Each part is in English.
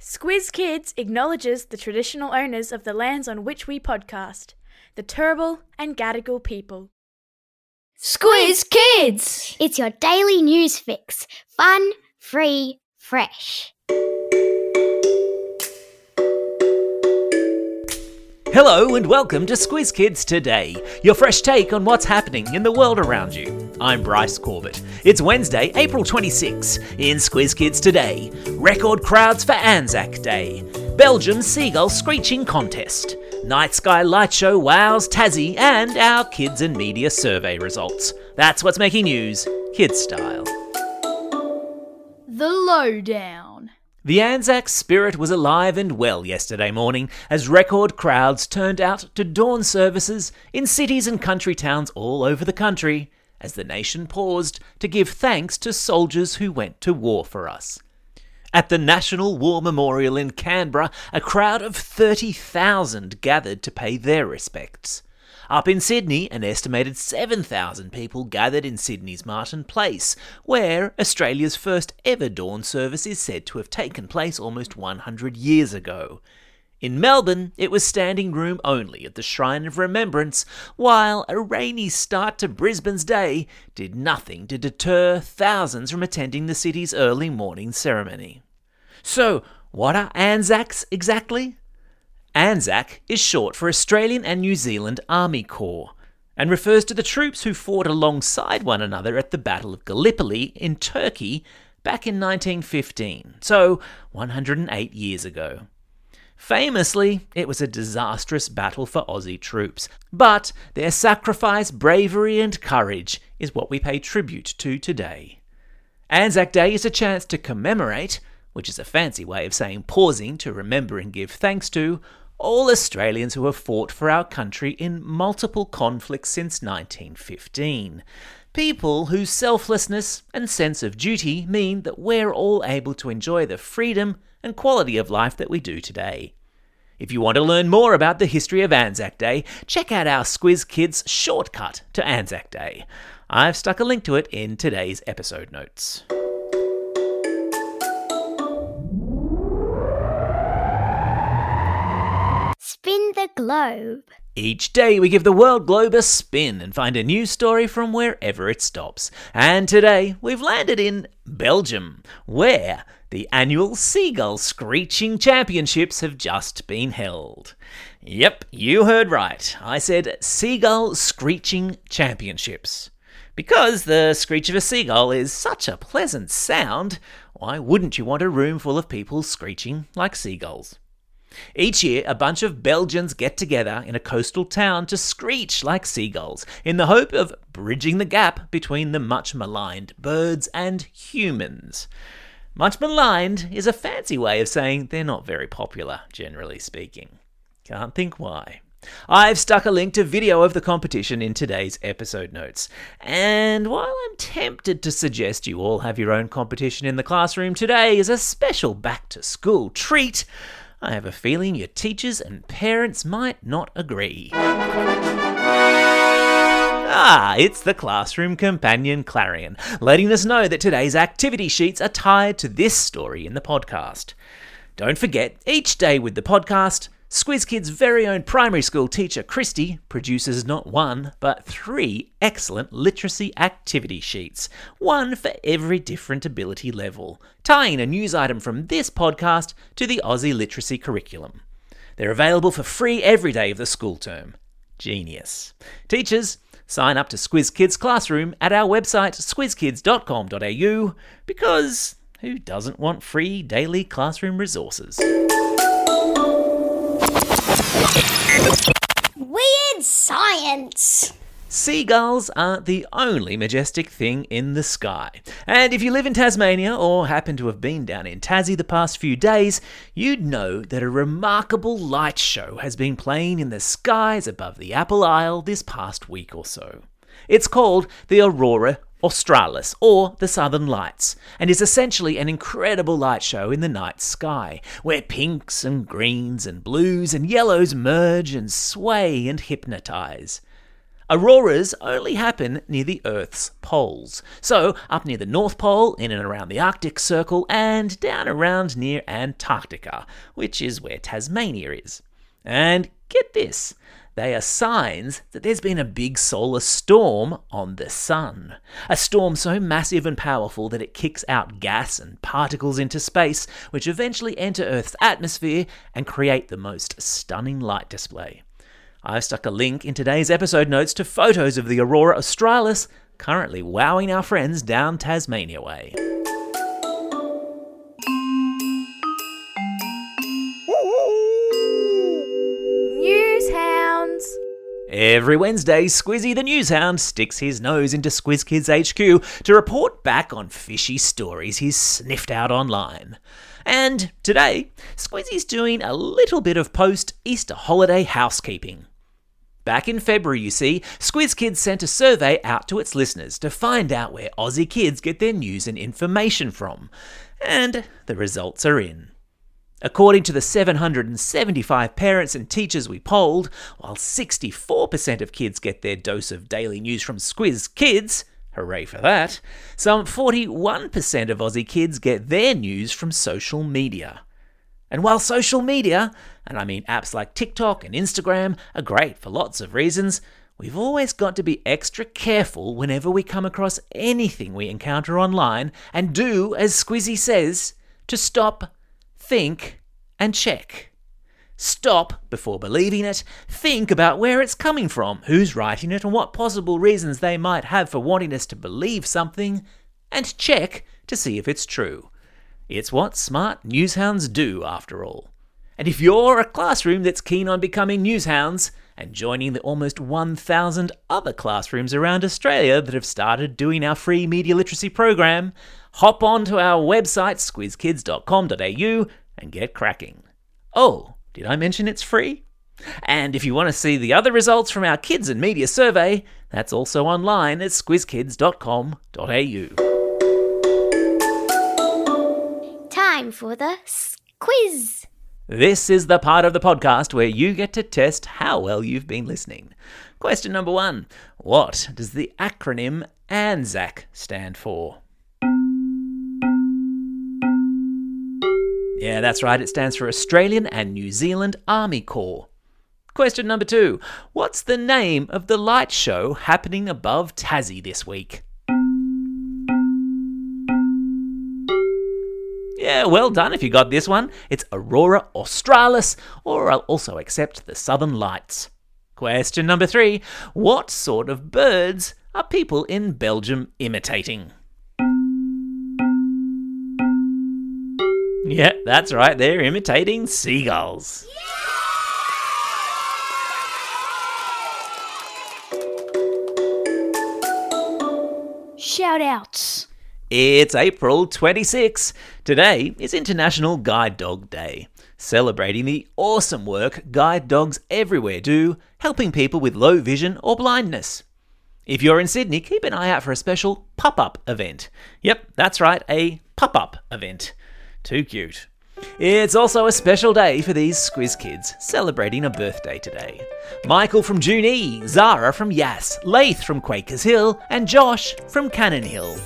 Squiz Kids acknowledges the traditional owners of the lands on which we podcast, the Turrbal and Gadigal people. Squiz Kids! It's your daily news fix. Fun, free, fresh. Hello and welcome to Squiz Kids Today, your fresh take on what's happening in the world around you. I'm Bryce Corbett. It's Wednesday, April 26. In Squiz Kids Today, record crowds for Anzac Day, Belgium's seagull screeching contest, Night Sky Light Show wows Tassie, and our kids and media survey results. That's what's making news, kids style. The Lowdown. The Anzac spirit was alive and well yesterday morning as record crowds turned out to dawn services in cities and country towns all over the country as the nation paused to give thanks to soldiers who went to war for us. At the National War Memorial in Canberra, a crowd of 30,000 gathered to pay their respects. Up in Sydney, an estimated 7,000 people gathered in Sydney's Martin Place, where Australia's first ever dawn service is said to have taken place almost 100 years ago. In Melbourne, it was standing room only at the Shrine of Remembrance, while a rainy start to Brisbane's day did nothing to deter thousands from attending the city's early morning ceremony. So, what are Anzacs exactly? ANZAC is short for Australian and New Zealand Army Corps and refers to the troops who fought alongside one another at the Battle of Gallipoli in Turkey back in 1915, so 108 years ago. Famously, it was a disastrous battle for Aussie troops, but their sacrifice, bravery, and courage is what we pay tribute to today. Anzac Day is a chance to commemorate, which is a fancy way of saying pausing to remember and give thanks to, all Australians who have fought for our country in multiple conflicts since 1915. People whose selflessness and sense of duty mean that we're all able to enjoy the freedom and quality of life that we do today. If you want to learn more about the history of Anzac Day, check out our Squiz Kids shortcut to Anzac Day. I've stuck a link to it in today's episode notes. Globe. Each day we give the world globe a spin and find a new story from wherever it stops. And today we've landed in Belgium, where the annual Seagull Screeching Championships have just been held. Yep, you heard right. I said Seagull Screeching Championships. Because the screech of a seagull is such a pleasant sound, why wouldn't you want a room full of people screeching like seagulls? Each year, a bunch of Belgians get together in a coastal town to screech like seagulls in the hope of bridging the gap between the much maligned birds and humans. Much maligned is a fancy way of saying they're not very popular, generally speaking. Can't think why. I've stuck a link to video of the competition in today's episode notes. And while I'm tempted to suggest you all have your own competition in the classroom today as a special back to school treat, I have a feeling your teachers and parents might not agree. Ah, it's the Classroom Companion Clarion, letting us know that today's activity sheets are tied to this story in the podcast. Don't forget, each day with the podcast, Squiz Kids' very own primary school teacher, Christy, produces not one, but three excellent literacy activity sheets, one for every different ability level, tying a news item from this podcast to the Aussie literacy curriculum. They're available for free every day of the school term. Genius. Teachers, sign up to Squiz Kids Classroom at our website squizkids.com.au because who doesn't want free daily classroom resources? Weird science. Seagulls aren't the only majestic thing in the sky. And if you live in Tasmania or happen to have been down in Tassie the past few days, you'd know that a remarkable light show has been playing in the skies above the Apple Isle this past week or so. It's called the Aurora Australis, or the Southern Lights, and is essentially an incredible light show in the night sky, where pinks and greens and blues and yellows merge and sway and hypnotize. Auroras only happen near the Earth's poles. So, up near the North Pole, in and around the Arctic Circle, and down around near Antarctica, which is where Tasmania is. And get this they are signs that there's been a big solar storm on the Sun. A storm so massive and powerful that it kicks out gas and particles into space, which eventually enter Earth's atmosphere and create the most stunning light display. I've stuck a link in today's episode notes to photos of the Aurora Australis currently wowing our friends down Tasmania way. Every Wednesday, Squizzy the Newshound sticks his nose into Squiz Kids HQ to report back on fishy stories he's sniffed out online. And today, Squizzy's doing a little bit of post Easter holiday housekeeping. Back in February, you see, Squiz Kids sent a survey out to its listeners to find out where Aussie kids get their news and information from. And the results are in. According to the 775 parents and teachers we polled, while 64% of kids get their dose of daily news from Squiz Kids, hooray for that, some 41% of Aussie kids get their news from social media. And while social media, and I mean apps like TikTok and Instagram, are great for lots of reasons, we've always got to be extra careful whenever we come across anything we encounter online and do, as Squizzy says, to stop, think, and check. Stop before believing it, think about where it's coming from, who's writing it, and what possible reasons they might have for wanting us to believe something, and check to see if it's true. It's what smart newshounds do, after all. And if you're a classroom that's keen on becoming newshounds and joining the almost 1,000 other classrooms around Australia that have started doing our free media literacy program, hop on to our website, squizkids.com.au, and get cracking. Oh, did I mention it's free? And if you want to see the other results from our Kids and Media survey, that's also online at squizkids.com.au. Time for the quiz. This is the part of the podcast where you get to test how well you've been listening. Question number one What does the acronym ANZAC stand for? Yeah, that's right, it stands for Australian and New Zealand Army Corps. Question number two What's the name of the light show happening above Tassie this week? Yeah, well done if you got this one. It's Aurora Australis, or I'll also accept the Southern Lights. Question number three What sort of birds are people in Belgium imitating? Yeah, that's right, they're imitating seagulls. Shout outs. It's April 26. Today is International Guide Dog Day, celebrating the awesome work guide dogs everywhere do, helping people with low vision or blindness. If you're in Sydney, keep an eye out for a special pop up event. Yep, that's right, a pop up event. Too cute. It's also a special day for these Squiz kids, celebrating a birthday today. Michael from Junee, Zara from Yass, Laith from Quakers Hill, and Josh from Cannon Hill.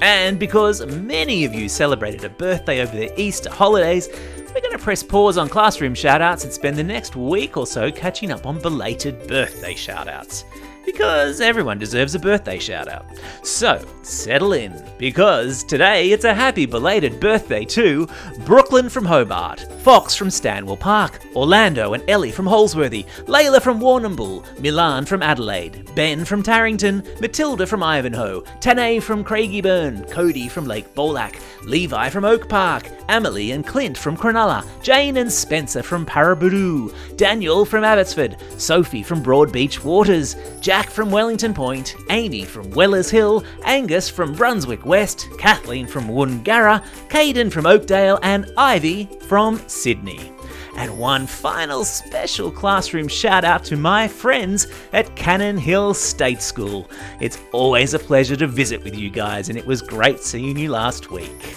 And because many of you celebrated a birthday over the Easter holidays, we're going to press pause on classroom shoutouts and spend the next week or so catching up on belated birthday shoutouts. Because everyone deserves a birthday shout out. So, settle in, because today it's a happy belated birthday to Brooklyn from Hobart, Fox from Stanwell Park, Orlando and Ellie from Holsworthy, Layla from Warrnambool, Milan from Adelaide, Ben from Tarrington, Matilda from Ivanhoe, Tanae from Craigieburn, Cody from Lake Bolac, Levi from Oak Park, Emily and Clint from Cronulla, Jane and Spencer from Paraburdoo, Daniel from Abbotsford, Sophie from Broadbeach Waters, Jack from Wellington Point, Amy from Wellers Hill, Angus from Brunswick West, Kathleen from Woongarra, Caden from Oakdale, and Ivy from Sydney. And one final special classroom shout out to my friends at Cannon Hill State School. It's always a pleasure to visit with you guys, and it was great seeing you last week.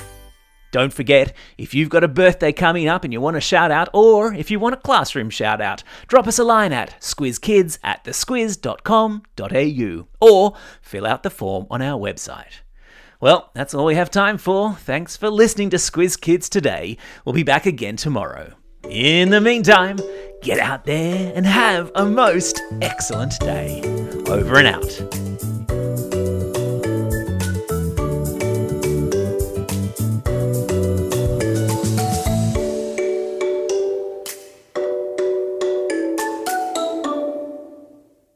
Don't forget, if you've got a birthday coming up and you want a shout out, or if you want a classroom shout out, drop us a line at squizkids at thesquiz.com.au or fill out the form on our website. Well, that's all we have time for. Thanks for listening to Squiz Kids today. We'll be back again tomorrow. In the meantime, get out there and have a most excellent day. Over and out.